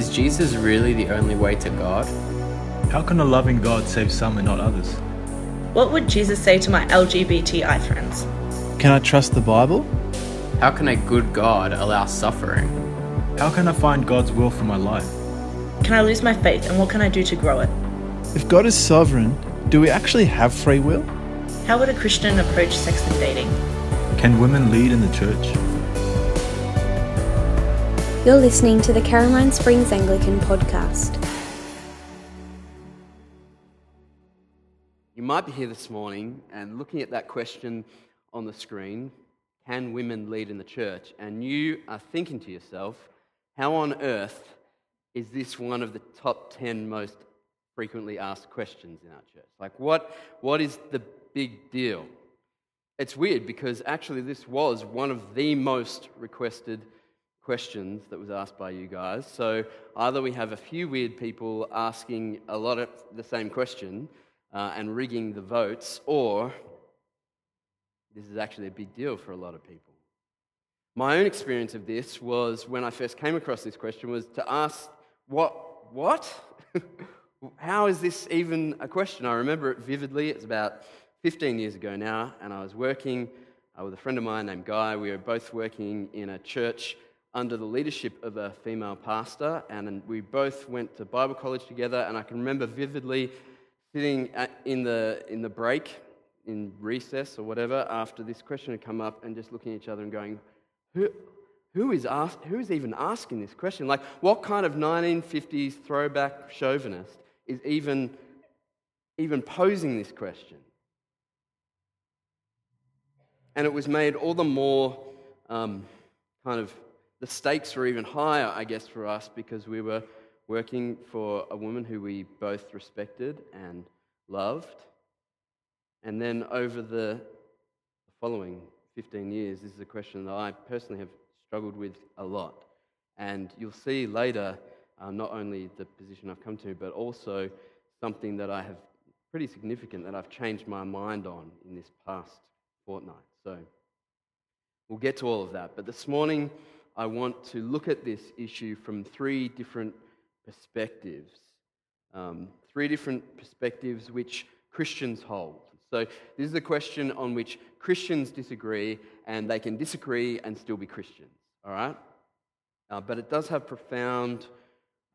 Is Jesus really the only way to God? How can a loving God save some and not others? What would Jesus say to my LGBTI friends? Can I trust the Bible? How can a good God allow suffering? How can I find God's will for my life? Can I lose my faith and what can I do to grow it? If God is sovereign, do we actually have free will? How would a Christian approach sex and dating? Can women lead in the church? You're listening to the Caroline Springs Anglican podcast. You might be here this morning and looking at that question on the screen can women lead in the church? And you are thinking to yourself, how on earth is this one of the top 10 most frequently asked questions in our church? Like, what, what is the big deal? It's weird because actually, this was one of the most requested questions that was asked by you guys. So either we have a few weird people asking a lot of the same question uh, and rigging the votes, or this is actually a big deal for a lot of people. My own experience of this was when I first came across this question was to ask, what? What? How is this even a question? I remember it vividly. It's about 15 years ago now, and I was working uh, with a friend of mine named Guy. We were both working in a church under the leadership of a female pastor, and we both went to Bible college together. And I can remember vividly sitting in, the, in the break, in recess or whatever, after this question had come up, and just looking at each other and going, Who, who, is ask, who is even asking this question? Like, what kind of 1950s throwback chauvinist is even, even posing this question? And it was made all the more um, kind of the stakes were even higher, I guess, for us because we were working for a woman who we both respected and loved. And then over the following 15 years, this is a question that I personally have struggled with a lot. And you'll see later uh, not only the position I've come to, but also something that I have pretty significant that I've changed my mind on in this past fortnight. So we'll get to all of that. But this morning, I want to look at this issue from three different perspectives. Um, three different perspectives which Christians hold. So, this is a question on which Christians disagree, and they can disagree and still be Christians, all right? Uh, but it does have profound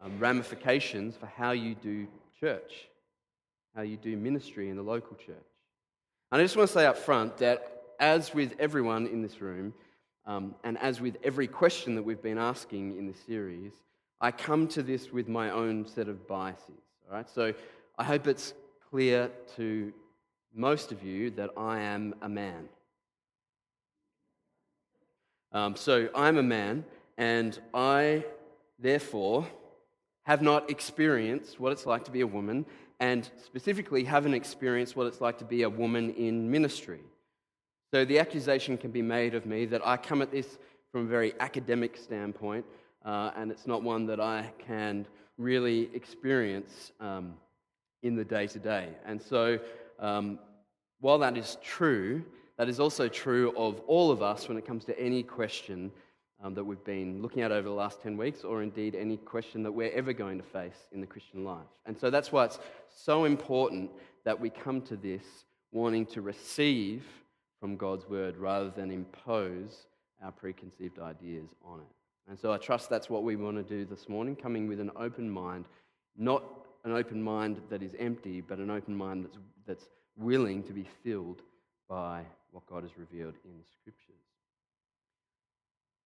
um, ramifications for how you do church, how you do ministry in the local church. And I just want to say up front that, as with everyone in this room, um, and as with every question that we've been asking in the series, I come to this with my own set of biases. All right? So I hope it's clear to most of you that I am a man. Um, so I'm a man, and I, therefore, have not experienced what it's like to be a woman, and specifically haven't experienced what it's like to be a woman in ministry. So the accusation can be made of me that I come at this from a very academic standpoint, uh, and it's not one that I can really experience um, in the day to day. And so, um, while that is true, that is also true of all of us when it comes to any question um, that we've been looking at over the last 10 weeks, or indeed any question that we're ever going to face in the Christian life. And so that's why it's so important that we come to this wanting to receive from God's word rather than impose our preconceived ideas on it. And so I trust that's what we want to do this morning, coming with an open mind, not an open mind that is empty, but an open mind that's, that's willing to be filled by what God has revealed in the scriptures.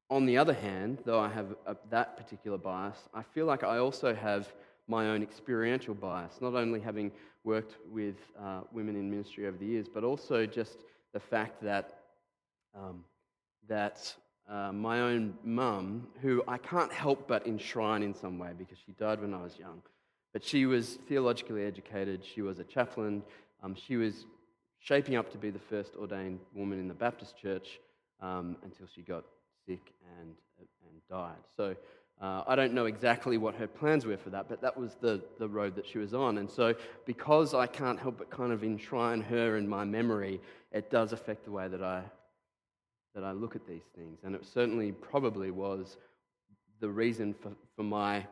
On the other hand, though I have a, that particular bias, I feel like I also have my own experiential bias, not only having worked with uh, women in ministry over the years, but also just the fact that, um, that uh, my own mum, who I can't help but enshrine in some way because she died when I was young, but she was theologically educated, she was a chaplain, um, she was shaping up to be the first ordained woman in the Baptist church um, until she got sick and, and died. So uh, I don't know exactly what her plans were for that, but that was the, the road that she was on. And so, because I can't help but kind of enshrine her in my memory, it does affect the way that I, that I look at these things. And it certainly probably was the reason for, for my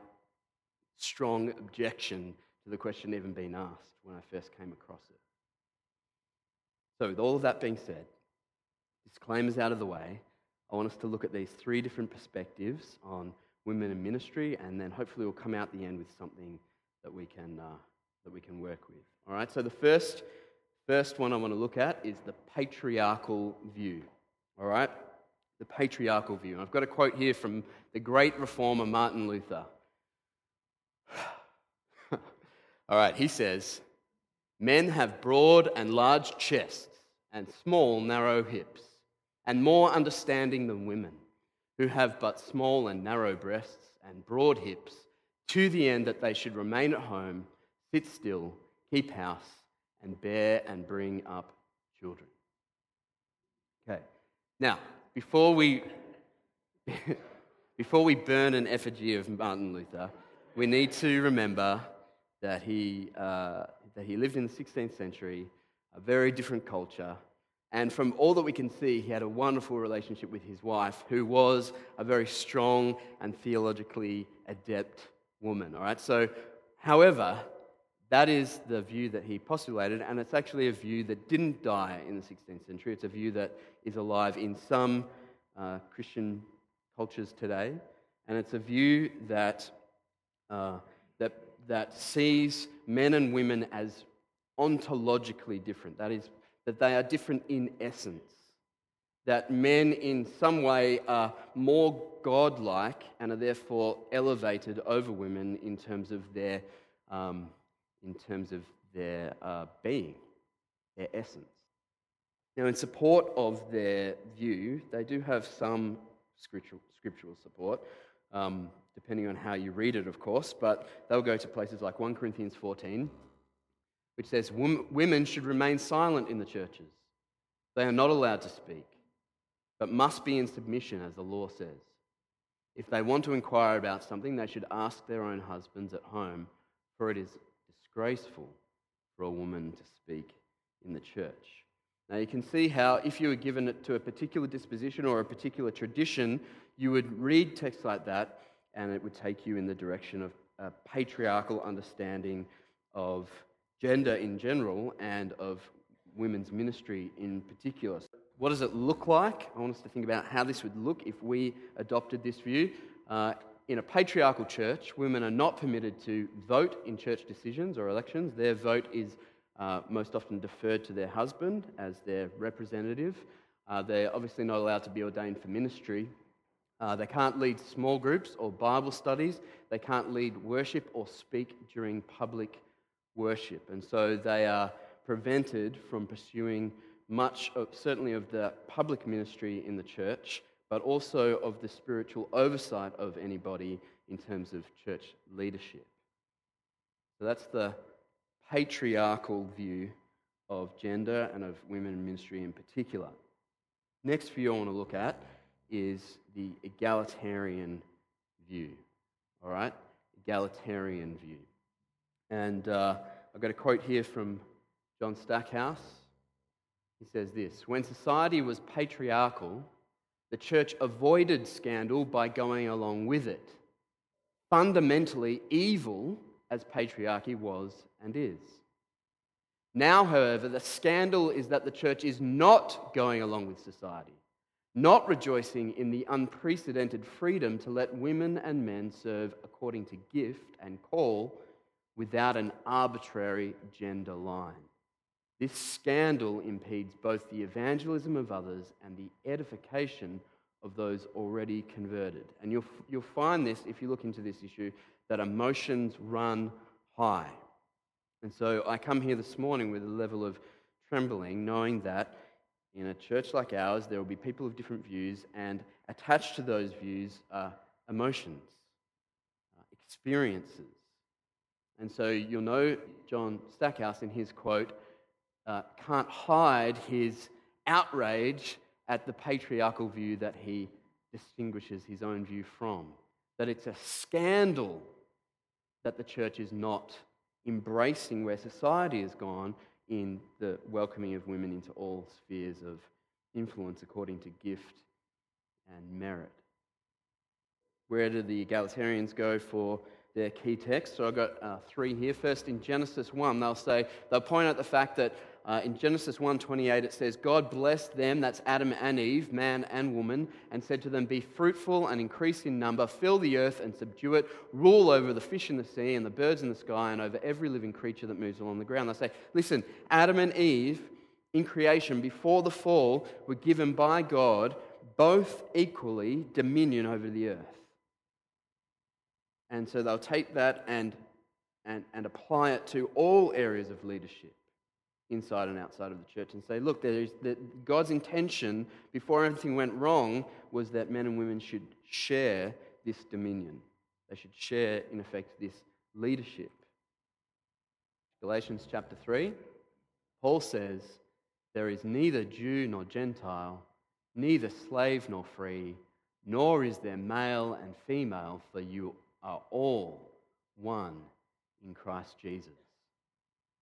strong objection to the question even being asked when I first came across it. So, with all of that being said, disclaimers out of the way, I want us to look at these three different perspectives on women in ministry, and then hopefully we'll come out the end with something that we can, uh, that we can work with. All right, so the first, first one I want to look at is the patriarchal view. All right, the patriarchal view. I've got a quote here from the great reformer Martin Luther. All right, he says, Men have broad and large chests and small, narrow hips, and more understanding than women, who have but small and narrow breasts and broad hips, to the end that they should remain at home, sit still, keep house, and bear and bring up children. Okay, now, before we, before we burn an effigy of Martin Luther, we need to remember that he, uh, that he lived in the 16th century, a very different culture. And from all that we can see, he had a wonderful relationship with his wife, who was a very strong and theologically adept woman. All right, so, however, that is the view that he postulated, and it's actually a view that didn't die in the 16th century. It's a view that is alive in some uh, Christian cultures today, and it's a view that, uh, that that sees men and women as ontologically different. That is, that they are different in essence. That men, in some way, are more godlike and are therefore elevated over women in terms of their, um, in terms of their uh, being, their essence. Now, in support of their view, they do have some scriptural, scriptural support. Um, depending on how you read it, of course, but they'll go to places like 1 Corinthians 14, which says women should remain silent in the churches. They are not allowed to speak, but must be in submission, as the law says. If they want to inquire about something, they should ask their own husbands at home, for it is disgraceful for a woman to speak in the church. Now, you can see how, if you were given it to a particular disposition or a particular tradition, you would read texts like that and it would take you in the direction of a patriarchal understanding of gender in general and of women's ministry in particular. What does it look like? I want us to think about how this would look if we adopted this view. Uh, in a patriarchal church, women are not permitted to vote in church decisions or elections. Their vote is uh, most often deferred to their husband as their representative. Uh, they're obviously not allowed to be ordained for ministry, uh, they can't lead small groups or Bible studies. They can't lead worship or speak during public worship. And so they are prevented from pursuing much, of, certainly, of the public ministry in the church, but also of the spiritual oversight of anybody in terms of church leadership. So that's the patriarchal view of gender and of women in ministry in particular. Next view I want to look at is the egalitarian view. All right? Egalitarian view. And uh, I've got a quote here from John Stackhouse. He says this When society was patriarchal, the church avoided scandal by going along with it. Fundamentally, evil as patriarchy was and is. Now, however, the scandal is that the church is not going along with society not rejoicing in the unprecedented freedom to let women and men serve according to gift and call without an arbitrary gender line. This scandal impedes both the evangelism of others and the edification of those already converted. And you'll, you'll find this, if you look into this issue, that emotions run high. And so I come here this morning with a level of trembling, knowing that in a church like ours, there will be people of different views, and attached to those views are emotions, uh, experiences. And so you'll know John Stackhouse in his quote uh, can't hide his outrage at the patriarchal view that he distinguishes his own view from. That it's a scandal that the church is not embracing where society has gone in the welcoming of women into all spheres of influence according to gift and merit. Where do the egalitarians go for their key text. So I've got uh, three here. First, in Genesis 1, they'll say, they'll point out the fact that uh, in Genesis 1:28 it says, God blessed them, that's Adam and Eve, man and woman, and said to them, Be fruitful and increase in number, fill the earth and subdue it, rule over the fish in the sea and the birds in the sky, and over every living creature that moves along the ground. They say, Listen, Adam and Eve in creation before the fall were given by God both equally dominion over the earth. And so they'll take that and, and, and apply it to all areas of leadership inside and outside of the church and say, look, there is, God's intention before everything went wrong was that men and women should share this dominion. They should share, in effect, this leadership. Galatians chapter 3, Paul says, There is neither Jew nor Gentile, neither slave nor free, nor is there male and female, for you are all one in Christ Jesus.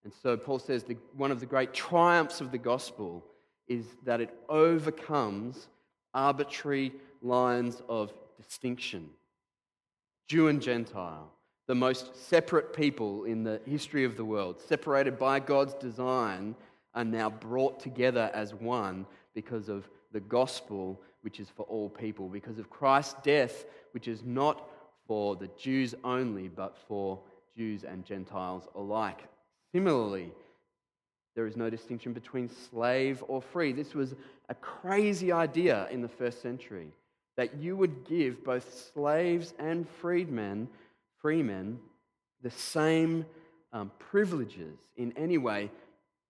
And so Paul says the, one of the great triumphs of the gospel is that it overcomes arbitrary lines of distinction. Jew and Gentile, the most separate people in the history of the world, separated by God's design, are now brought together as one because of the gospel, which is for all people, because of Christ's death, which is not for the Jews only, but for Jews and Gentiles alike. Similarly, there is no distinction between slave or free. This was a crazy idea in the first century that you would give both slaves and freedmen, freemen, the same um, privileges in any way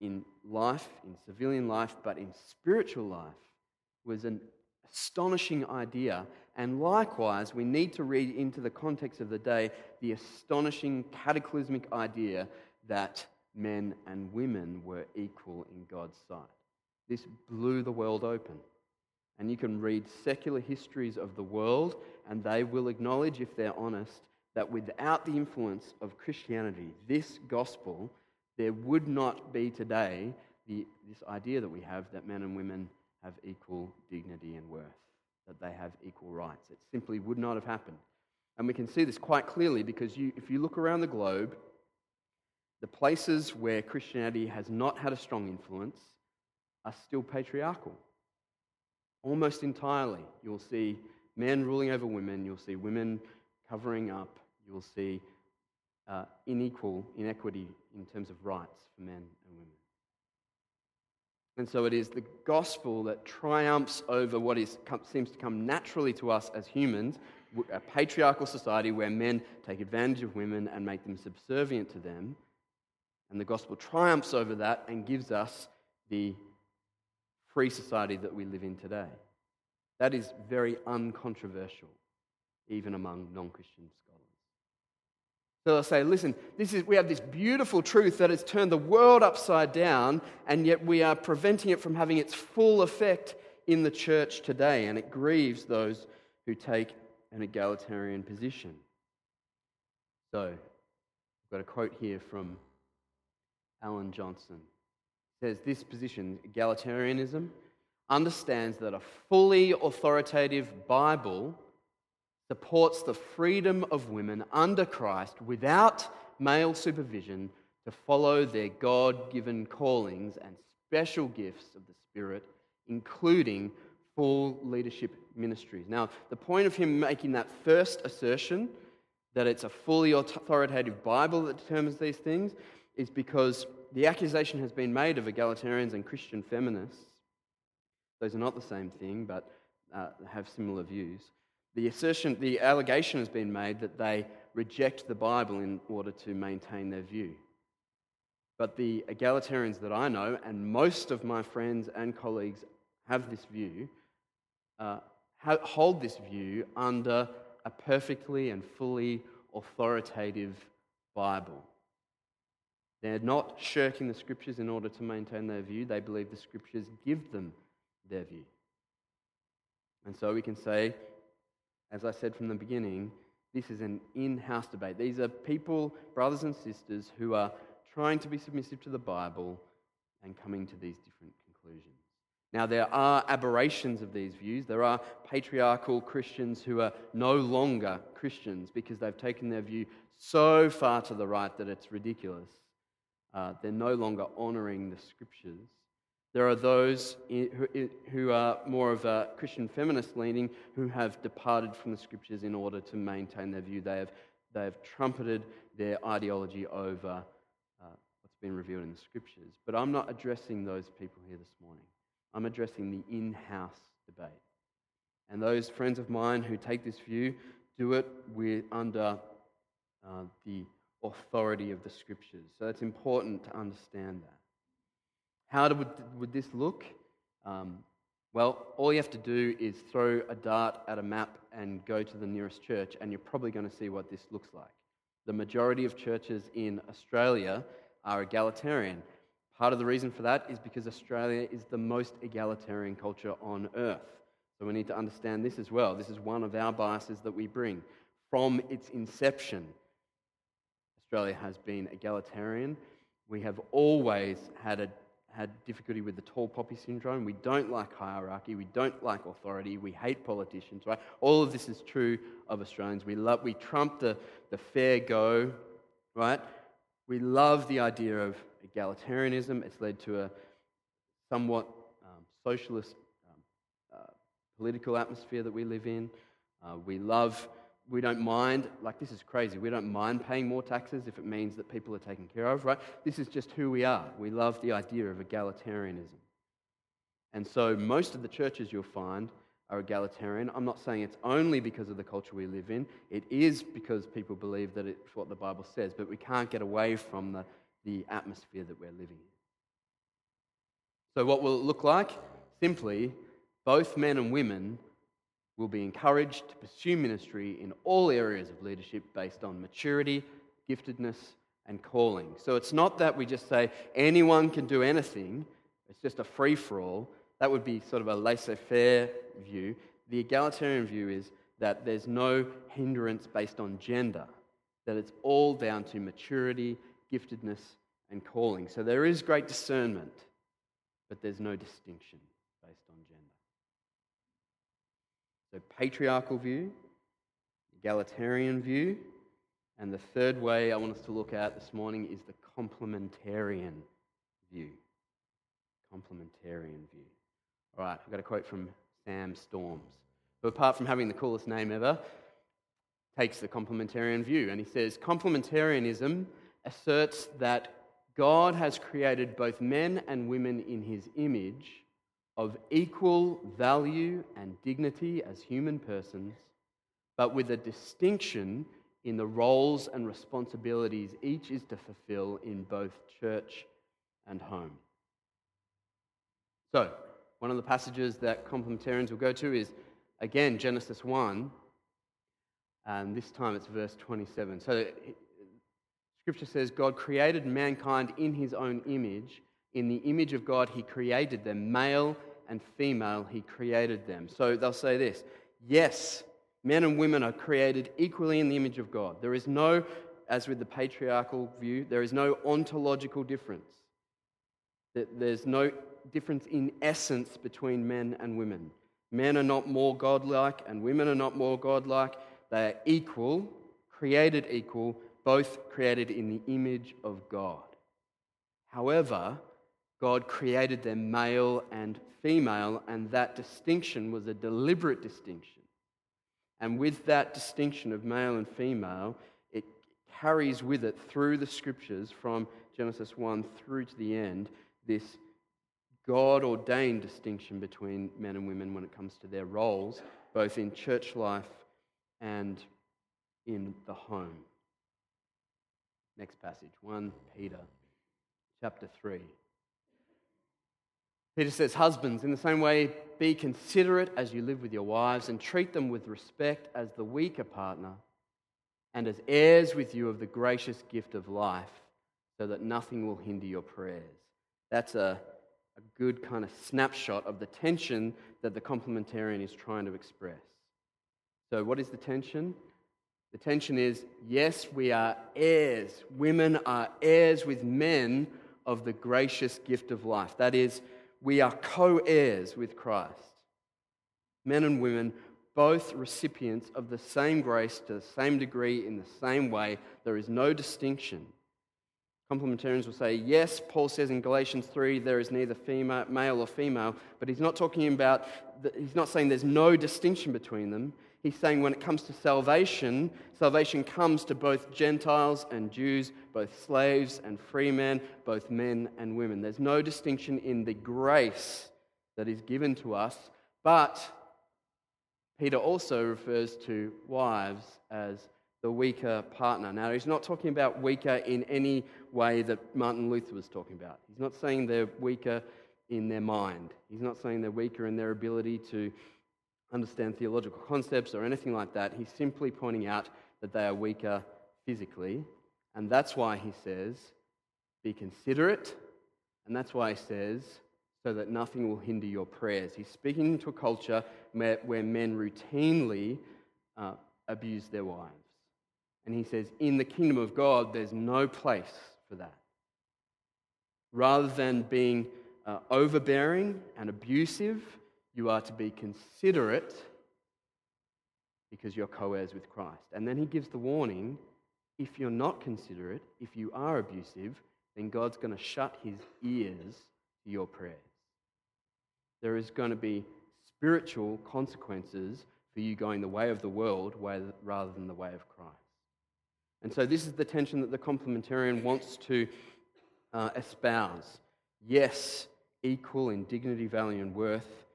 in life, in civilian life, but in spiritual life was an astonishing idea. And likewise, we need to read into the context of the day the astonishing cataclysmic idea that men and women were equal in God's sight. This blew the world open. And you can read secular histories of the world, and they will acknowledge, if they're honest, that without the influence of Christianity, this gospel, there would not be today the, this idea that we have that men and women have equal dignity and worth, that they have equal rights. It simply would not have happened. And we can see this quite clearly because you, if you look around the globe, the places where Christianity has not had a strong influence are still patriarchal. Almost entirely. You'll see men ruling over women, you'll see women covering up, you'll see uh, unequal inequity in terms of rights for men and women. And so it is the gospel that triumphs over what is, seems to come naturally to us as humans, a patriarchal society where men take advantage of women and make them subservient to them. And the gospel triumphs over that and gives us the free society that we live in today. That is very uncontroversial, even among non Christian scholars. So they'll say, listen, this is, we have this beautiful truth that has turned the world upside down, and yet we are preventing it from having its full effect in the church today, and it grieves those who take an egalitarian position. So, I've got a quote here from Alan Johnson says this position, egalitarianism, understands that a fully authoritative Bible supports the freedom of women under Christ without male supervision to follow their God given callings and special gifts of the Spirit, including full leadership ministries. Now, the point of him making that first assertion, that it's a fully authoritative Bible that determines these things, is because the accusation has been made of egalitarians and Christian feminists. Those are not the same thing, but uh, have similar views. The assertion, the allegation has been made that they reject the Bible in order to maintain their view. But the egalitarians that I know, and most of my friends and colleagues have this view, uh, hold this view under a perfectly and fully authoritative Bible. They're not shirking the scriptures in order to maintain their view. They believe the scriptures give them their view. And so we can say, as I said from the beginning, this is an in house debate. These are people, brothers and sisters, who are trying to be submissive to the Bible and coming to these different conclusions. Now, there are aberrations of these views. There are patriarchal Christians who are no longer Christians because they've taken their view so far to the right that it's ridiculous. Uh, they're no longer honoring the scriptures. There are those who are more of a Christian feminist leaning who have departed from the scriptures in order to maintain their view. They have, they have trumpeted their ideology over uh, what's been revealed in the scriptures. But I'm not addressing those people here this morning. I'm addressing the in house debate. And those friends of mine who take this view do it with, under uh, the authority of the scriptures. So it's important to understand that. How would, would this look? Um, well, all you have to do is throw a dart at a map and go to the nearest church, and you're probably going to see what this looks like. The majority of churches in Australia are egalitarian. Part of the reason for that is because Australia is the most egalitarian culture on earth. So we need to understand this as well. This is one of our biases that we bring. From its inception, Australia has been egalitarian. We have always had a had difficulty with the tall poppy syndrome. We don't like hierarchy. We don't like authority. We hate politicians, right? All of this is true of Australians. We, love, we trump the, the fair go, right? We love the idea of egalitarianism. It's led to a somewhat um, socialist um, uh, political atmosphere that we live in. Uh, we love we don't mind, like this is crazy, we don't mind paying more taxes if it means that people are taken care of, right? This is just who we are. We love the idea of egalitarianism. And so most of the churches you'll find are egalitarian. I'm not saying it's only because of the culture we live in, it is because people believe that it's what the Bible says, but we can't get away from the, the atmosphere that we're living in. So, what will it look like? Simply, both men and women will be encouraged to pursue ministry in all areas of leadership based on maturity, giftedness, and calling. So it's not that we just say anyone can do anything, it's just a free for all. That would be sort of a laissez faire view. The egalitarian view is that there's no hindrance based on gender, that it's all down to maturity, giftedness, and calling. So there is great discernment, but there's no distinction. So, patriarchal view, egalitarian view, and the third way I want us to look at this morning is the complementarian view. Complementarian view. All right, I've got a quote from Sam Storms, who, apart from having the coolest name ever, takes the complementarian view. And he says Complementarianism asserts that God has created both men and women in his image of equal value and dignity as human persons, but with a distinction in the roles and responsibilities each is to fulfill in both church and home. So, one of the passages that complementarians will go to is again Genesis 1, and this time it's verse 27. So, Scripture says God created mankind in his own image. In the image of God, he created them, male and female, he created them. So they'll say this yes, men and women are created equally in the image of God. There is no, as with the patriarchal view, there is no ontological difference. There's no difference in essence between men and women. Men are not more godlike, and women are not more godlike. They are equal, created equal, both created in the image of God. However, God created them male and female, and that distinction was a deliberate distinction. And with that distinction of male and female, it carries with it through the scriptures from Genesis 1 through to the end this God ordained distinction between men and women when it comes to their roles, both in church life and in the home. Next passage, 1 Peter chapter 3. Peter says, Husbands, in the same way, be considerate as you live with your wives and treat them with respect as the weaker partner and as heirs with you of the gracious gift of life, so that nothing will hinder your prayers. That's a, a good kind of snapshot of the tension that the complementarian is trying to express. So, what is the tension? The tension is yes, we are heirs. Women are heirs with men of the gracious gift of life. That is, we are co heirs with Christ. Men and women, both recipients of the same grace to the same degree in the same way. There is no distinction. Complementarians will say, yes, Paul says in Galatians 3 there is neither female, male or female, but he's not talking about, he's not saying there's no distinction between them. He's saying when it comes to salvation, salvation comes to both Gentiles and Jews, both slaves and free men, both men and women. There's no distinction in the grace that is given to us, but Peter also refers to wives as the weaker partner. Now, he's not talking about weaker in any way that Martin Luther was talking about. He's not saying they're weaker in their mind, he's not saying they're weaker in their ability to understand theological concepts or anything like that. He's simply pointing out that they are weaker physically. And that's why he says, be considerate. And that's why he says, so that nothing will hinder your prayers. He's speaking to a culture where, men routinely uh, abuse their wives. And he says, in the kingdom of God, there's no place for that. Rather than being uh, overbearing and abusive, you are to be considerate because you're co heirs with Christ. And then he gives the warning if you're not considerate, if you are abusive, then God's going to shut his ears to your prayers. There is going to be spiritual consequences for you going the way of the world rather than the way of Christ. And so, this is the tension that the complementarian wants to uh, espouse. Yes, equal in dignity, value, and worth,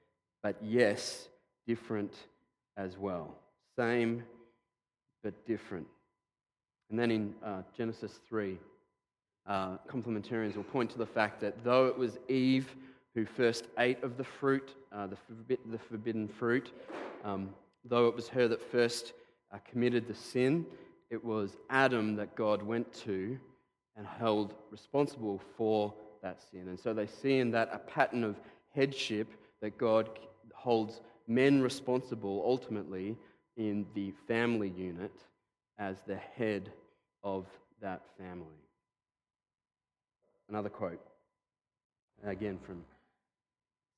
but yes, different as well. Same, but different. And then in uh, Genesis 3, uh, complementarians will point to the fact that though it was Eve who first ate of the fruit, uh, the, the, forbidden fruit, um, though it was her that first uh, committed the sin, it was Adam that God went to and held responsible for that sin. And so they see in that a pattern of headship that God holds men responsible ultimately in the family unit as the head of that family. Another quote, again from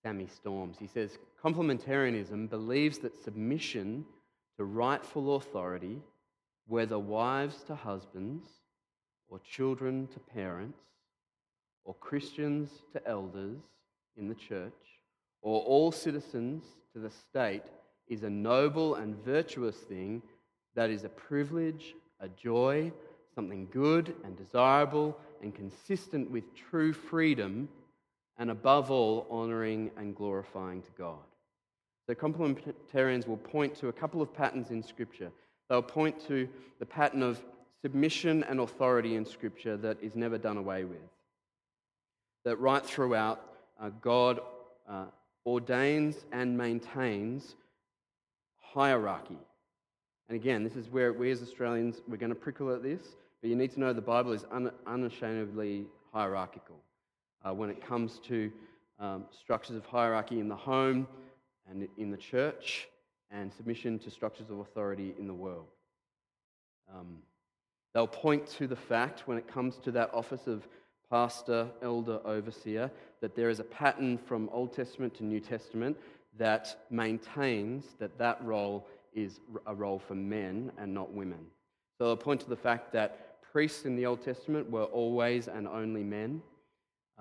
Sammy Storms. He says Complementarianism believes that submission to rightful authority, whether wives to husbands, or children to parents, or Christians to elders in the church, or all citizens to the state is a noble and virtuous thing that is a privilege, a joy, something good and desirable and consistent with true freedom, and above all, honoring and glorifying to God. The complementarians will point to a couple of patterns in Scripture. They'll point to the pattern of submission and authority in Scripture that is never done away with. That right throughout, uh, God uh, ordains and maintains hierarchy. And again, this is where we as Australians, we're going to prickle at this, but you need to know the Bible is un- unashamedly hierarchical uh, when it comes to um, structures of hierarchy in the home and in the church and submission to structures of authority in the world. Um, they'll point to the fact when it comes to that office of pastor, elder, overseer, that there is a pattern from Old Testament to New Testament that maintains that that role is a role for men and not women. So they'll point to the fact that priests in the Old Testament were always and only men.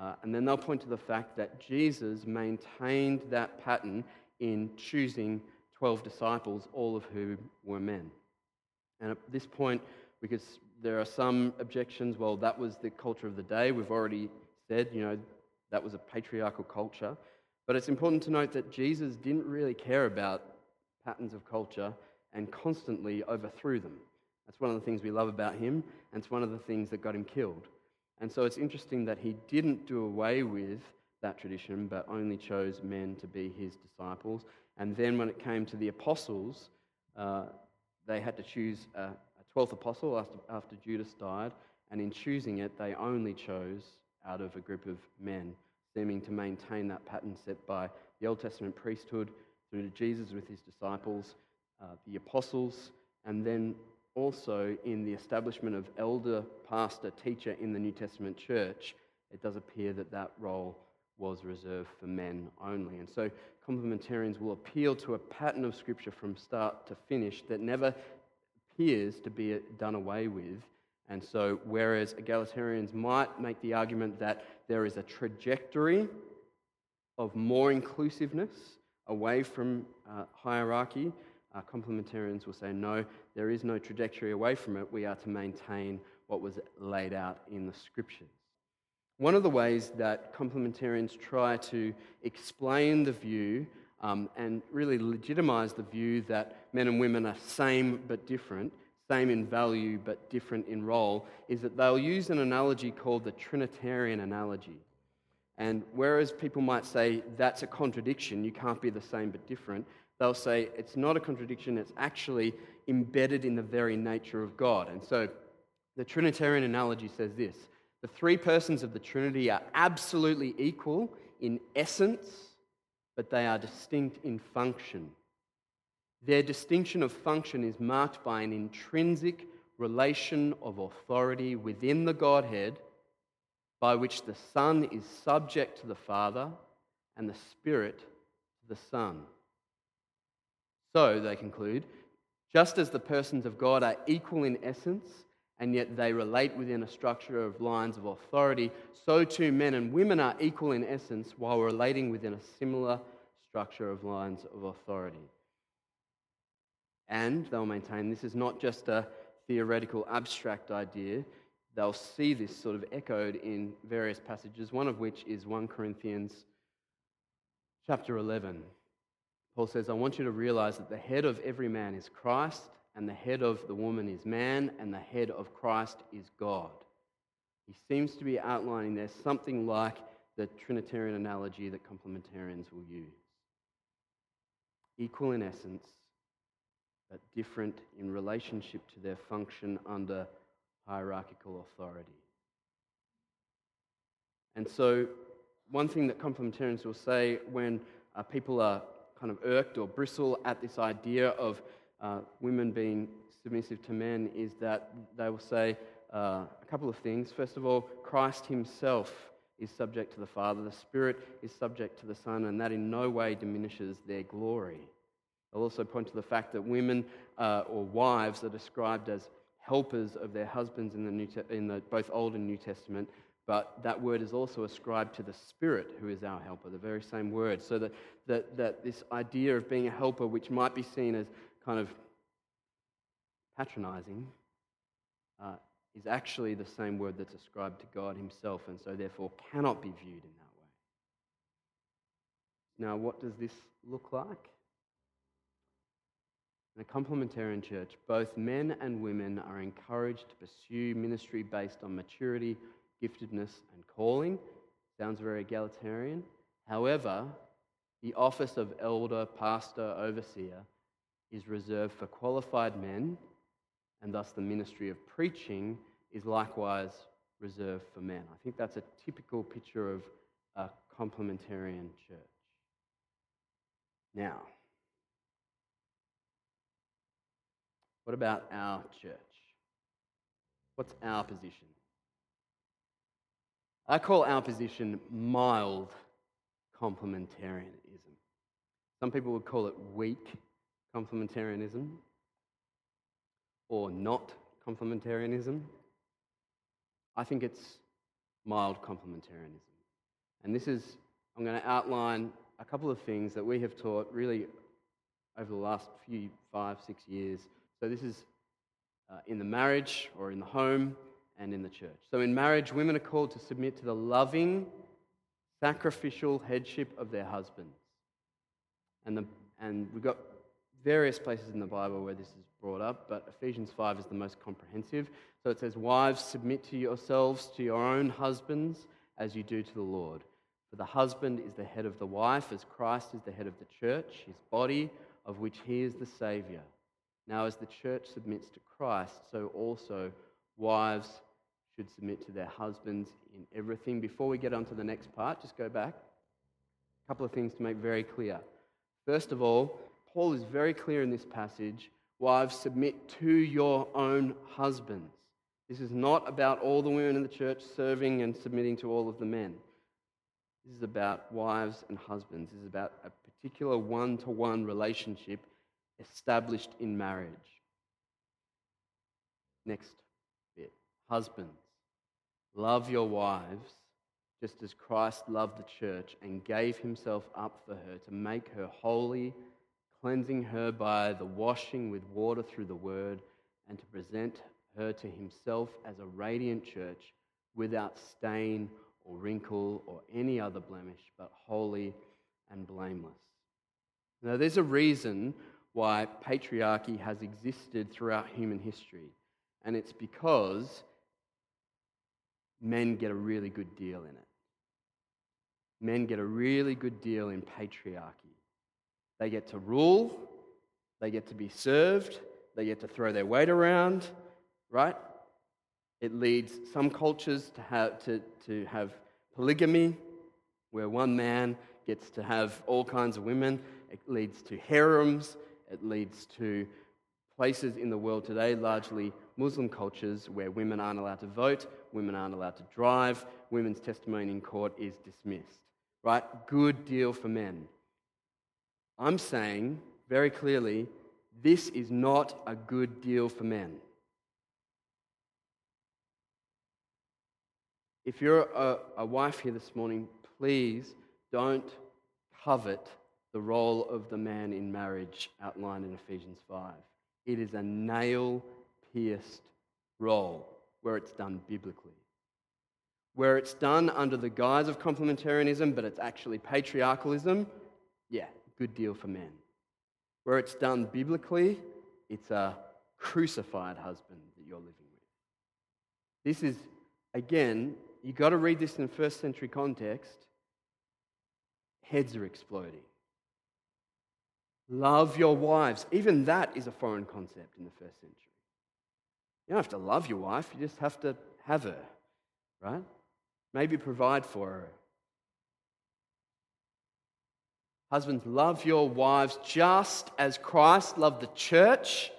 Uh, and then they'll point to the fact that Jesus maintained that pattern in choosing 12 disciples, all of whom were men. And at this point, because there are some objections, well, that was the culture of the day. We've already said, you know, that was a patriarchal culture. But it's important to note that Jesus didn't really care about patterns of culture and constantly overthrew them. That's one of the things we love about him, and it's one of the things that got him killed. And so it's interesting that he didn't do away with that tradition, but only chose men to be his disciples. And then when it came to the apostles, uh, they had to choose a, 12th apostle after, after Judas died, and in choosing it, they only chose out of a group of men, seeming to maintain that pattern set by the Old Testament priesthood through to Jesus with his disciples, uh, the apostles, and then also in the establishment of elder, pastor, teacher in the New Testament church, it does appear that that role was reserved for men only. And so complementarians will appeal to a pattern of Scripture from start to finish that never appears to be done away with. And so, whereas egalitarians might make the argument that there is a trajectory of more inclusiveness away from uh, hierarchy, uh, complementarians will say no, there is no trajectory away from it. We are to maintain what was laid out in the scriptures. One of the ways that complementarians try to explain the view um, and really legitimize the view that men and women are same but different, same in value but different in role, is that they'll use an analogy called the Trinitarian analogy. And whereas people might say that's a contradiction, you can't be the same but different, they'll say it's not a contradiction, it's actually embedded in the very nature of God. And so the Trinitarian analogy says this the three persons of the Trinity are absolutely equal in essence, but they are distinct in function. Their distinction of function is marked by an intrinsic relation of authority within the Godhead by which the Son is subject to the Father and the Spirit to the Son. So, they conclude, just as the persons of God are equal in essence, and yet they relate within a structure of lines of authority, so too men and women are equal in essence while relating within a similar structure of lines of authority. And they'll maintain this is not just a theoretical abstract idea, they'll see this sort of echoed in various passages, one of which is 1 Corinthians chapter 11. Paul says, I want you to realize that the head of every man is Christ, and the head of the woman is man, and the head of Christ is God. He seems to be outlining there something like the Trinitarian analogy that complementarians will use. Equal in essence, but different in relationship to their function under hierarchical authority. And so, one thing that complementarians will say when uh, people are kind of irked or bristle at this idea of uh, women being submissive to men is that they will say uh, a couple of things. First of all, Christ himself is subject to the Father, the Spirit is subject to the Son, and that in no way diminishes their glory. They'll also point to the fact that women uh, or wives are described as helpers of their husbands in the, New Te- in the both Old and New Testament, but that word is also ascribed to the Spirit who is our helper, the very same word. So that, that, that this idea of being a helper, which might be seen as kind of patronizing, uh, is actually the same word that's ascribed to God Himself, and so therefore cannot be viewed in that way. Now, what does this look like? In a complementarian church, both men and women are encouraged to pursue ministry based on maturity, giftedness, and calling. Sounds very egalitarian. However, the office of elder, pastor, overseer is reserved for qualified men, and thus the ministry of preaching is likewise reserved for men. I think that's a typical picture of a complementarian church. Now, what about our church? What's our position? I call our position mild complementarianism. Some people would call it weak complementarianism or not complementarianism. I think it's mild complementarianism. And this is, I'm going to outline a couple of things that we have taught really over the last few, five, six years. So this is uh, in the marriage or in the home and in the church. So in marriage, women are called to submit to the loving, sacrificial headship of their husbands. And, the, and we've got various places in the Bible where this is brought up, but Ephesians 5 is the most comprehensive. So it says, Wives, submit to yourselves to your own husbands as you do to the Lord. For the husband is the head of the wife, as Christ is the head of the church, his body, of which he is the Saviour. Now, as the church submits to Christ, so also wives should submit to their husbands in everything. Before we get on to the next part, just go back. A couple of things to make very clear. First of all, Paul is very clear in this passage wives, submit to your own husbands. This is not about all the women in the church serving and submitting to all of the men. This is about wives and husbands. This is about a particular one to one relationship established in marriage. Next bit Husbands, love your wives just as Christ loved the church and gave himself up for her to make her holy, cleansing her by the washing with water through the word, and to present her to himself as a radiant church without stain or wrinkle or any other blemish, but holy and blameless. Now, there's a reason why patriarchy has existed throughout human history, and it's because men get a really good deal in it. Men get a really good deal in patriarchy. They get to rule, they get to be served, they get to throw their weight around, right? It leads some cultures to have, to, to have polygamy, where one man gets to have all kinds of women. It leads to harems. It leads to places in the world today, largely Muslim cultures, where women aren't allowed to vote, women aren't allowed to drive, women's testimony in court is dismissed. Right? Good deal for men. I'm saying very clearly this is not a good deal for men. If you're a, a, wife here this morning, please don't covet the role of the man in marriage outlined in Ephesians 5. It is a nail pierced role where it's done biblically. Where it's done under the guise of complementarianism, but it's actually patriarchalism, yeah, good deal for men. Where it's done biblically, it's a crucified husband that you're living with. This is, again, you've got to read this in first century context. Heads are exploding. Love your wives. Even that is a foreign concept in the first century. You don't have to love your wife, you just have to have her, right? Maybe provide for her. Husbands, love your wives just as Christ loved the church.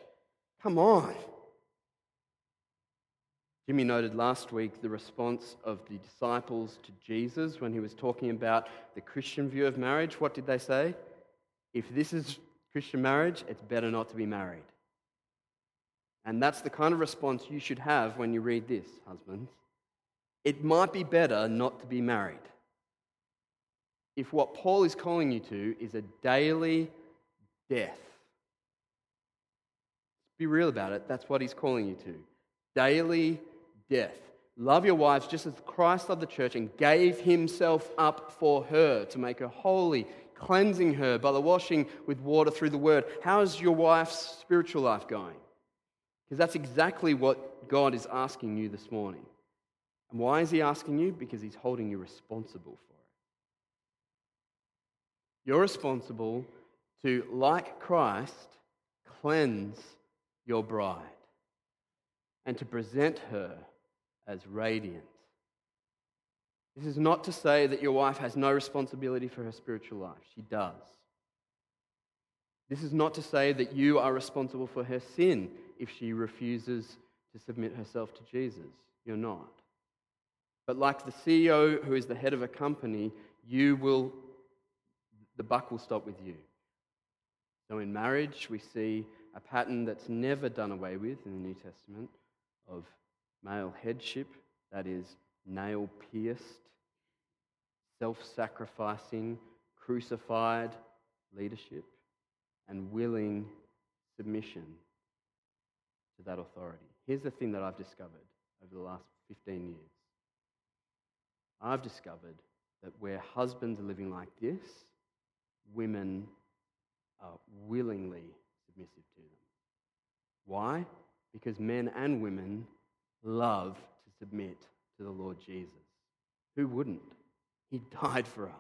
Come on. Jimmy noted last week the response of the disciples to Jesus when he was talking about the Christian view of marriage. What did they say? If this is Christian marriage, it's better not to be married. And that's the kind of response you should have when you read this, husbands. It might be better not to be married. If what Paul is calling you to is a daily death, be real about it. That's what he's calling you to. Daily death. Love your wives just as Christ loved the church and gave himself up for her to make her holy, cleansing her by the washing with water through the word. How is your wife's spiritual life going? Because that's exactly what God is asking you this morning. And why is He asking you? Because He's holding you responsible for. You're responsible to, like Christ, cleanse your bride and to present her as radiant. This is not to say that your wife has no responsibility for her spiritual life. She does. This is not to say that you are responsible for her sin if she refuses to submit herself to Jesus. You're not. But like the CEO who is the head of a company, you will, the buck will stop with you. So in marriage, we see a pattern that's never done away with in the New Testament of male headship, that is, nail pierced, self sacrificing, crucified leadership, and willing submission to that authority. Here's the thing that I've discovered over the last 15 years I've discovered that where husbands are living like this, women are willingly submissive to them. Why? Because men and women love to submit to the Lord Jesus. Who wouldn't? He died for us.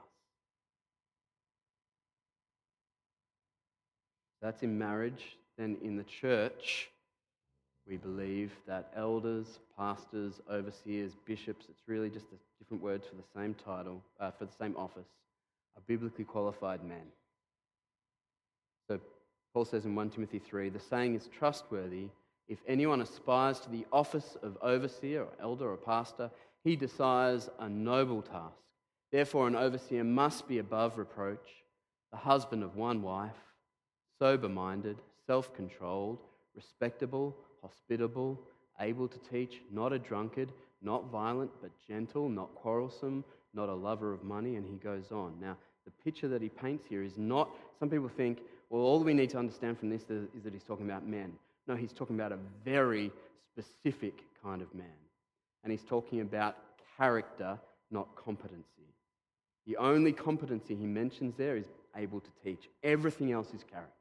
That's in marriage. Then in the church, we believe that elders, pastors, overseers, bishops, it's really just different words for the same title, uh, for the same office, are biblically qualified man. So Paul says in 1 Timothy 3 the saying is trustworthy. If anyone aspires to the office of overseer or elder or pastor, he desires a noble task. Therefore, an overseer must be above reproach, the husband of one wife, sober minded, self controlled, respectable, hospitable, able to teach, not a drunkard, not violent, but gentle, not quarrelsome, not a lover of money, and he goes on. Now, the picture that he paints here is not, some people think, well, all we need to understand from this is that he's talking about men. No, he's talking about a very specific kind of man. And he's talking about character, not competency. The only competency he mentions there is able to teach. Everything else is character.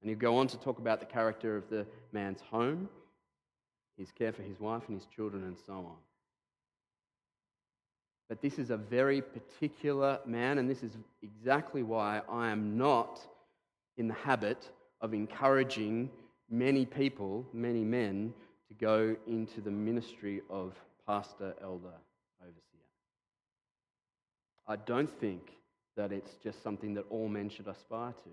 And he'll go on to talk about the character of the man's home, his care for his wife and his children, and so on. But this is a very particular man, and this is exactly why I am not in the habit of encouraging many people, many men, to go into the ministry of pastor, elder, overseer. I don't think that it's just something that all men should aspire to.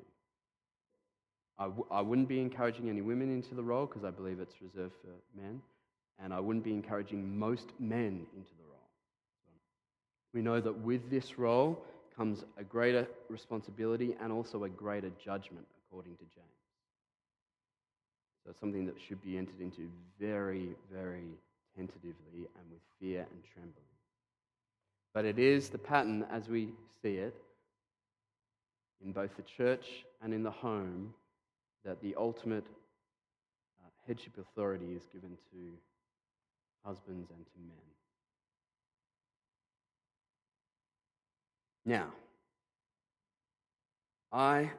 I w- I wouldn't be encouraging any women into the role because I believe it's reserved for men, and I wouldn't be encouraging most men into the. We know that with this role comes a greater responsibility and also a greater judgment, according to James. So it's something that should be entered into very, very tentatively and with fear and trembling. But it is the pattern as we see it in both the church and in the home that the ultimate uh, headship authority is given to husbands and to men. Now, I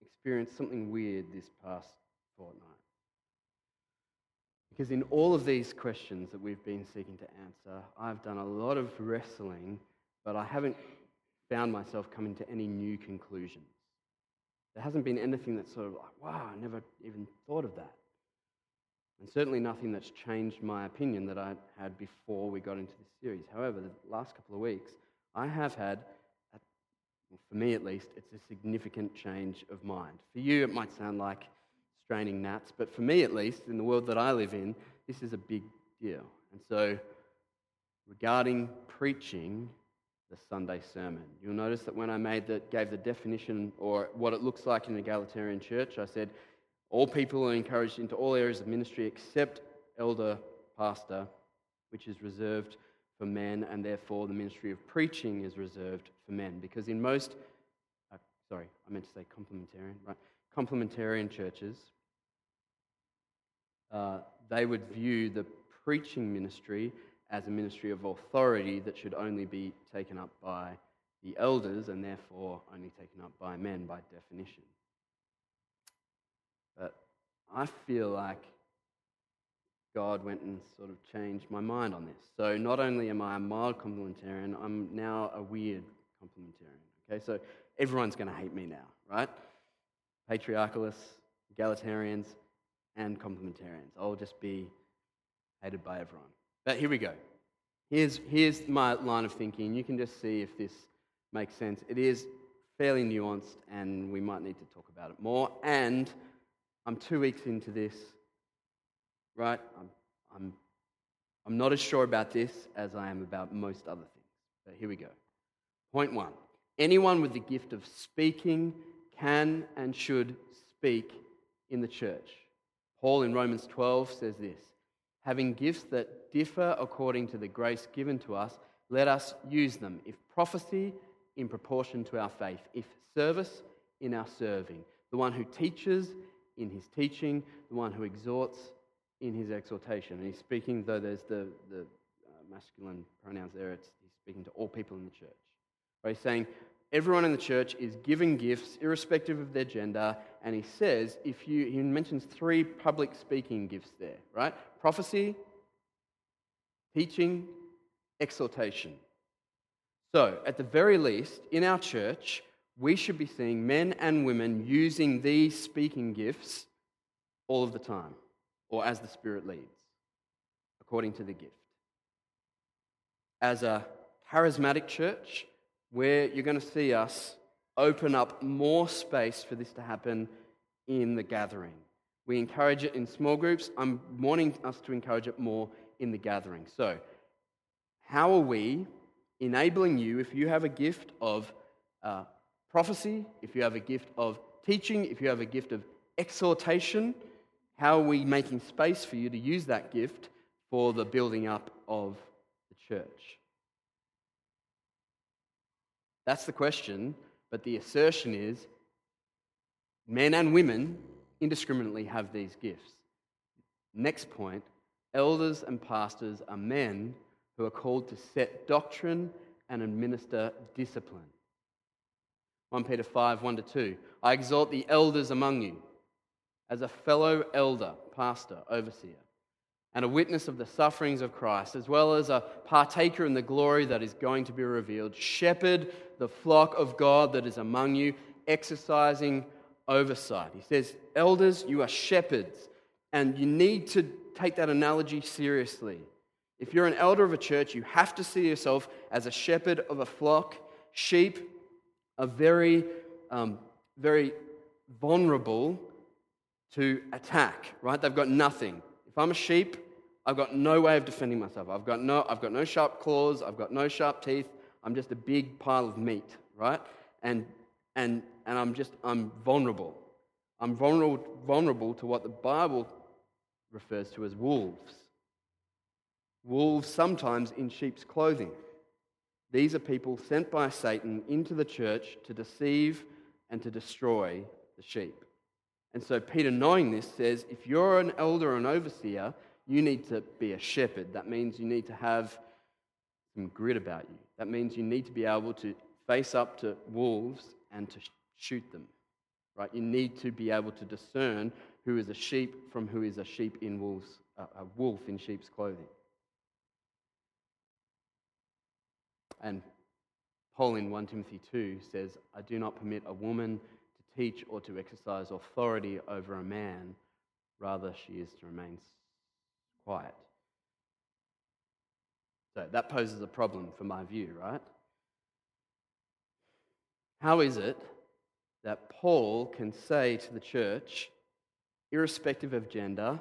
experienced something weird this past fortnight. Because in all of these questions that we've been seeking to answer, I've done a lot of wrestling, but I haven't found myself coming to any new conclusions. There hasn't been anything that's sort of like, wow, I never even thought of that. And certainly nothing that's changed my opinion that I had before we got into this series. However, the last couple of weeks, I have had, for me at least, it's a significant change of mind. For you, it might sound like straining gnats, but for me at least, in the world that I live in, this is a big deal. And so, regarding preaching, the Sunday sermon. You'll notice that when I made the, gave the definition or what it looks like in an egalitarian church, I said all people are encouraged into all areas of ministry except elder pastor, which is reserved for men, and therefore the ministry of preaching is reserved for men. Because in most, uh, sorry, I meant to say complementarian, right? Complementarian churches, uh, they would view the preaching ministry as a ministry of authority that should only be taken up by the elders and therefore only taken up by men by definition. But I feel like God went and sort of changed my mind on this. So not only am I a mild complementarian, I'm now a weird complementarian. Okay, so everyone's going to hate me now, right? Patriarchalists, egalitarians, and complementarians. I'll just be hated by everyone. But here we go. Here's, here's my line of thinking. You can just see if this makes sense. It is fairly nuanced, and we might need to talk about it more. And I'm two weeks into this, right? I'm, I'm, I'm not as sure about this as I am about most other things. So here we go. Point one anyone with the gift of speaking can and should speak in the church. Paul in Romans 12 says this having gifts that differ according to the grace given to us, let us use them. If prophecy, in proportion to our faith. If service, in our serving. The one who teaches, in his teaching. The one who exhorts, in his exhortation. And he's speaking, though there's the, the uh, masculine pronouns there, it's, he's speaking to all people in the church. He's saying, everyone in the church is giving gifts irrespective of their gender and he says if you he mentions three public speaking gifts there right prophecy, teaching, exhortation. So, at the very least, in our church, we should be seeing men and women using these speaking gifts all of the time, or as the Spirit leads, according to the gift. As a charismatic church, where you're going to see us open up more space for this to happen in the gathering. We encourage it in small groups. I'm wanting us to encourage it more in the gathering. So, how are we enabling you, if you have a gift of uh, prophecy, if you have a gift of teaching, if you have a gift of exhortation, how are we making space for you to use that gift for the building up of the church? That's the question, but the assertion is men and women indiscriminately have these gifts. Next point elders and pastors are men who are called to set doctrine and administer discipline. 1 Peter 5 1 to 2. I exhort the elders among you as a fellow elder, pastor, overseer, and a witness of the sufferings of Christ, as well as a partaker in the glory that is going to be revealed. Shepherd the flock of God that is among you, exercising oversight. He says, Elders, you are shepherds, and you need to take that analogy seriously. If you're an elder of a church, you have to see yourself as a shepherd of a flock. Sheep are very, um, very vulnerable to attack, right? They've got nothing. If I'm a sheep, I've got no way of defending myself. I've got no, I've got no sharp claws, I've got no sharp teeth. I'm just a big pile of meat, right? And, and, and I'm just, I'm vulnerable. I'm vulnerable, vulnerable to what the Bible refers to as wolves. Wolves sometimes in sheep's clothing. These are people sent by Satan into the church to deceive and to destroy the sheep. And so Peter, knowing this, says if you're an elder or an overseer, you need to be a shepherd. That means you need to have some grit about you. That means you need to be able to face up to wolves and to shoot them. Right? You need to be able to discern who is a sheep from who is a sheep in wolves, a wolf in sheep's clothing. And Paul in 1 Timothy 2 says, I do not permit a woman teach or to exercise authority over a man, rather, she is to remain quiet. So that poses a problem for my view, right? How is it that Paul can say to the church, irrespective of gender,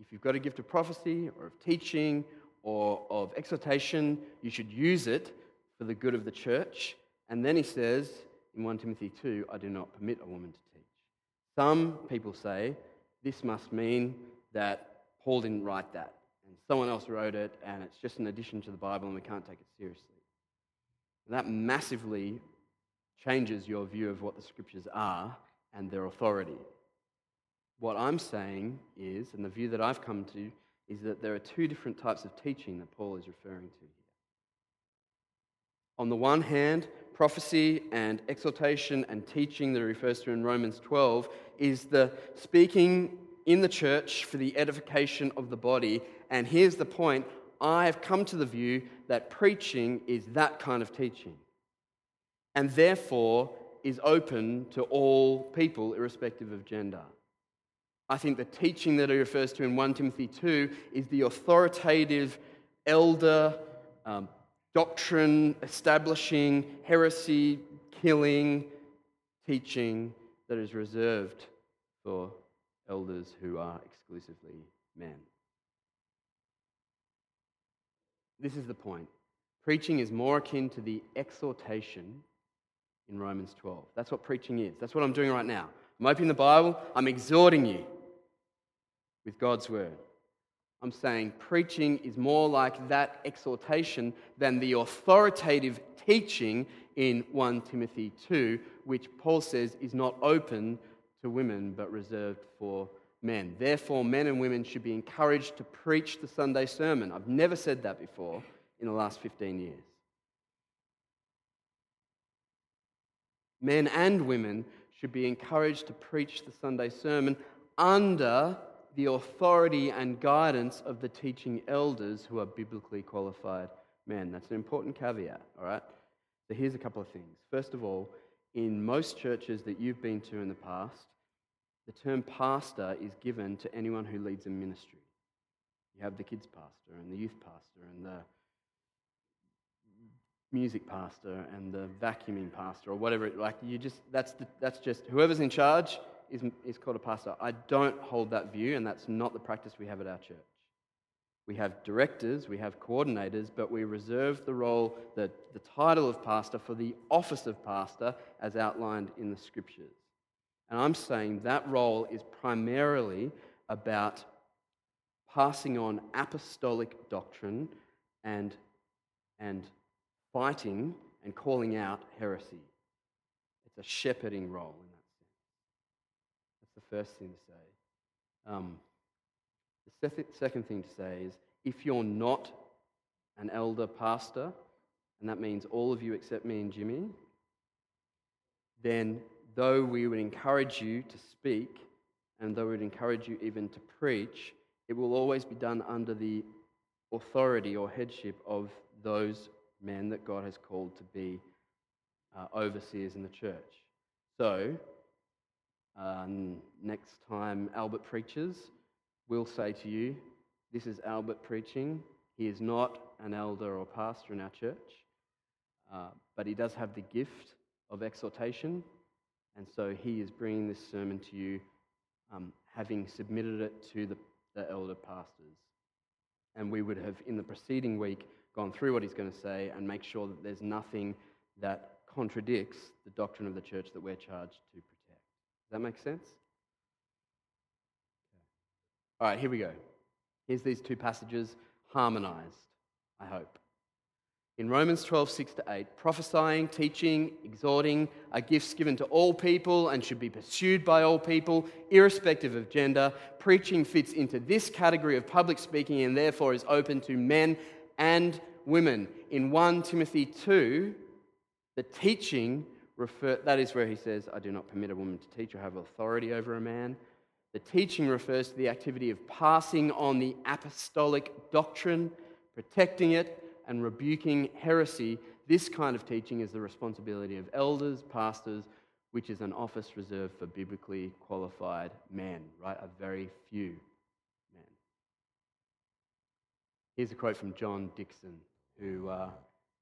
if you've got a gift of prophecy or of teaching or of exhortation, you should use it for the good of the church. And then he says in 1 Timothy 2, I do not permit a woman to teach. Some people say this must mean that Paul didn't write that and someone else wrote it and it's just an addition to the Bible and we can't take it seriously. And that massively changes your view of what the scriptures are and their authority. What I'm saying is, and the view that I've come to, is that there are two different types of teaching that Paul is referring to here. On the one hand, prophecy and exhortation and teaching that he refers to in Romans 12 is the speaking in the church for the edification of the body. And here's the point I have come to the view that preaching is that kind of teaching and therefore is open to all people, irrespective of gender. I think the teaching that he refers to in 1 Timothy 2 is the authoritative, elder, um, doctrine establishing, heresy killing teaching that is reserved for elders who are exclusively men. This is the point. Preaching is more akin to the exhortation in Romans 12. That's what preaching is. That's what I'm doing right now. I'm opening the Bible, I'm exhorting you with God's word. I'm saying preaching is more like that exhortation than the authoritative teaching in 1 Timothy 2, which Paul says is not open to women but reserved for men. Therefore, men and women should be encouraged to preach the Sunday sermon. I've never said that before in the last 15 years. Men and women should be encouraged to preach the Sunday sermon under the authority and guidance of the teaching elders who are biblically qualified men. That's an important caveat, all right? So here's a couple of things. First of all, in most churches that you've been to in the past, the term pastor is given to anyone who leads a ministry. You have the kids pastor and the youth pastor and the music pastor and the vacuuming pastor or whatever. Like you just that's the, that's just whoever's in charge is is called a pastor. I don't hold that view, and that's not the practice we have at our church. We have directors, we have coordinators, but we reserve the role, the, the title of pastor, for the office of pastor as outlined in the scriptures. And I'm saying that role is primarily about passing on apostolic doctrine and, and fighting and calling out heresy. It's a shepherding role in that sense. That's the first thing to say. Um, the second thing to say is if you're not an elder pastor, and that means all of you except me and Jimmy, then though we would encourage you to speak, and though we would encourage you even to preach, it will always be done under the authority or headship of those men that God has called to be uh, overseers in the church. So, um, next time Albert preaches, we'll say to you, This is Albert preaching. He is not an elder or pastor in our church, uh, but he does have the gift of exhortation and so he is bringing this sermon to you, um, having submitted it to the, the elder pastors. And we would have, in the preceding week, gone through what he's going to say and make sure that there's nothing that contradicts the doctrine of the church that we're charged to protect. Does that make sense? All right, here we go. Here's these two passages harmonized, I hope. In Romans 12, 6 to 8, prophesying, teaching, exhorting are gifts given to all people and should be pursued by all people, irrespective of gender. Preaching fits into this category of public speaking and therefore is open to men and women. In 1 Timothy 2, the teaching refer, that is where he says, I do not permit a woman to teach or have authority over a man. The teaching refers to the activity of passing on the apostolic doctrine, protecting it, and rebuking heresy, this kind of teaching is the responsibility of elders, pastors, which is an office reserved for biblically qualified men, right? A very few men. Here's a quote from John Dickson, who uh,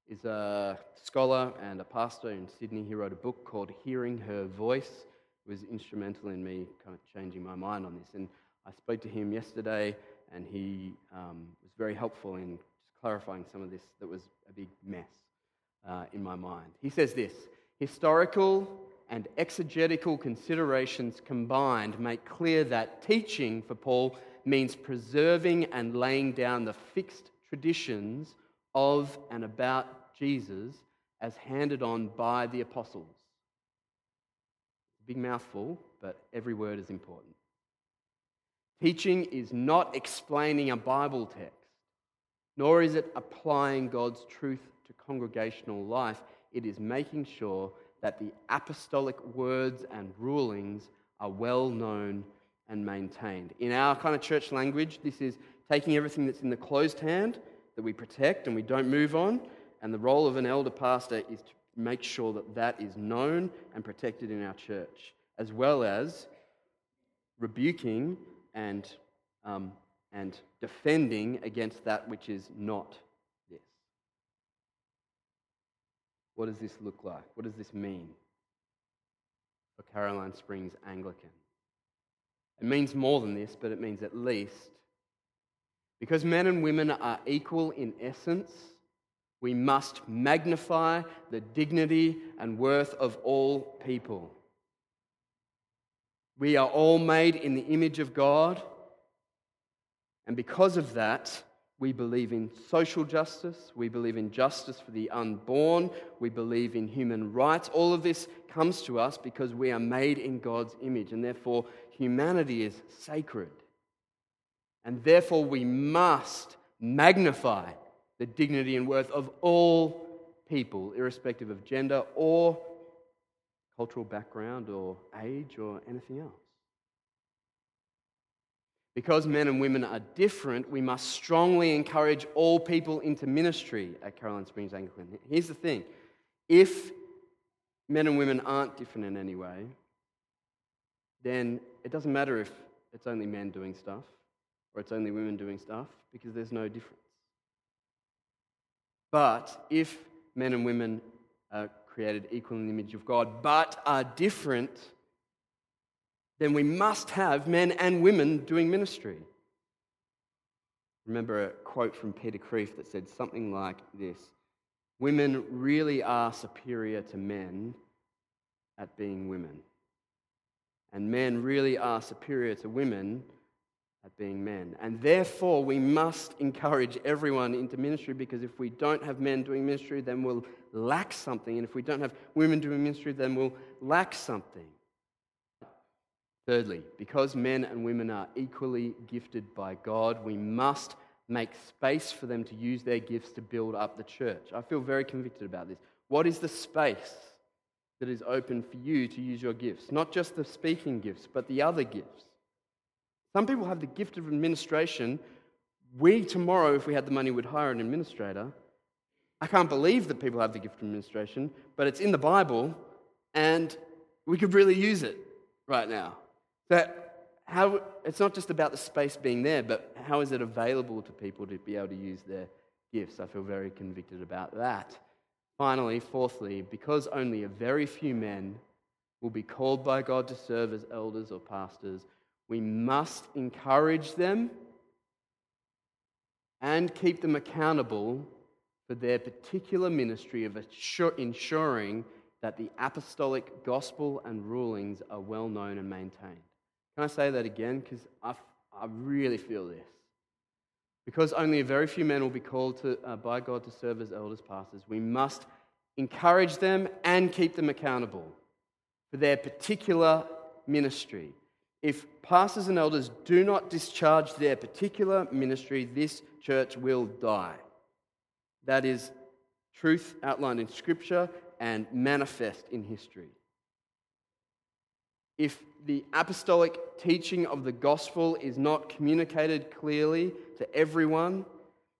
is a scholar and a pastor in Sydney. He wrote a book called Hearing Her Voice. It was instrumental in me kind of changing my mind on this. And I spoke to him yesterday, and he um, was very helpful in just clarifying some of this that was a big mess uh, in my mind. He says this historical and exegetical considerations combined make clear that teaching for Paul means preserving and laying down the fixed traditions of and about Jesus as handed on by the apostles. Big mouthful, but every word is important. Teaching is not explaining a Bible text nor is it applying God's truth to congregational life. It is making sure that the apostolic words and rulings are well known and maintained. In our kind of church language, this is taking everything that's in the closed hand that we protect and we don't move on, and the role of an elder pastor is to make sure that that is known and protected in our church, as well as rebuking and um, and defending against that which is not this. What does this look like? What does this mean for Caroline Springs Anglican? It means more than this, but it means at least because men and women are equal in essence, we must magnify the dignity and worth of all people. We are all made in the image of God. And because of that, we believe in social justice, we believe in justice for the unborn, we believe in human rights. All of this comes to us because we are made in God's image, and therefore humanity is sacred. And therefore we must magnify the dignity and worth of all people, irrespective of gender or cultural background or age or anything else. Because men and women are different, we must strongly encourage all people into ministry at Caroline Springs Anglican. Here's the thing if men and women aren't different in any way, then it doesn't matter if it's only men doing stuff or it's only women doing stuff because there's no difference. But if men and women are created equal in the image of God but are different, then we must have men and women doing ministry. remember a quote from Peter Kreeft that said something like this Women really are superior to men at being women. And men really are superior to women at being men. And therefore, we must encourage everyone into ministry because if we don't have men doing ministry, then we'll lack something. And if we don't have women doing ministry, then we'll lack something. Thirdly, because men and women are equally gifted by God, we must make space for them to use their gifts to build up the church. I feel very convicted about this. What is the space that is open for you to use your gifts? Not just the speaking gifts, but the other gifts. Some people have the gift of administration. We, tomorrow, if we had the money, would hire an administrator. I can't believe that people have the gift of administration, but it's in the Bible, and we could really use it right now. That how, it's not just about the space being there, but how is it available to people to be able to use their gifts? I feel very convicted about that. Finally, fourthly, because only a very few men will be called by God to serve as elders or pastors, we must encourage them and keep them accountable for their particular ministry of ensuring that the apostolic gospel and rulings are well known and maintained. Can I say that again? Because I, I really feel this. Because only a very few men will be called to, uh, by God to serve as elders, pastors, we must encourage them and keep them accountable for their particular ministry. If pastors and elders do not discharge their particular ministry, this church will die. That is truth outlined in Scripture and manifest in history. If the apostolic teaching of the gospel is not communicated clearly to everyone,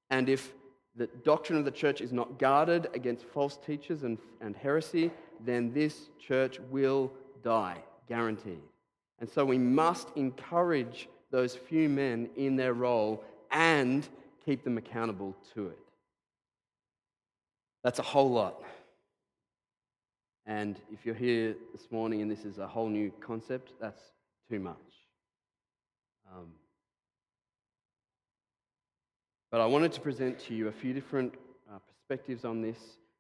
and if the doctrine of the church is not guarded against false teachers and, and heresy, then this church will die, guaranteed. And so we must encourage those few men in their role and keep them accountable to it. That's a whole lot. And if you're here this morning and this is a whole new concept, that's too much. Um, but I wanted to present to you a few different uh, perspectives on this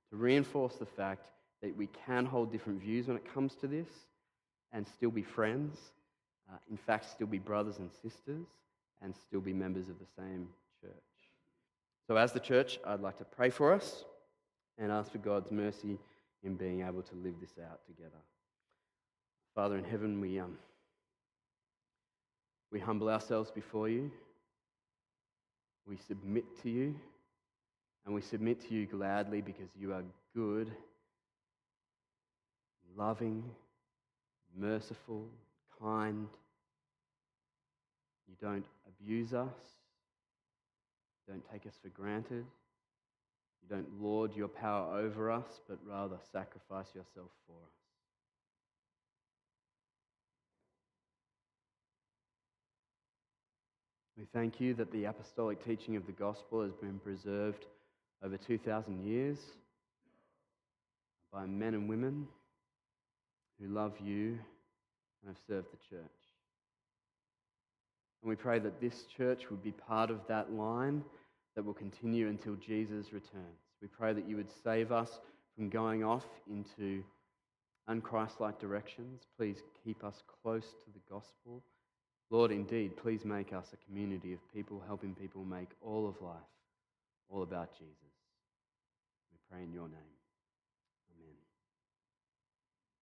to reinforce the fact that we can hold different views when it comes to this and still be friends. Uh, in fact, still be brothers and sisters and still be members of the same church. So, as the church, I'd like to pray for us and ask for God's mercy in being able to live this out together. Father in heaven, we, um, we humble ourselves before you. We submit to you. And we submit to you gladly because you are good, loving, merciful, kind. You don't abuse us. Don't take us for granted. You don't lord your power over us, but rather sacrifice yourself for us. We thank you that the apostolic teaching of the gospel has been preserved over 2,000 years by men and women who love you and have served the church. And we pray that this church would be part of that line that will continue until Jesus returns. We pray that you would save us from going off into unchristlike directions. Please keep us close to the gospel. Lord, indeed, please make us a community of people helping people make all of life all about Jesus. We pray in your name.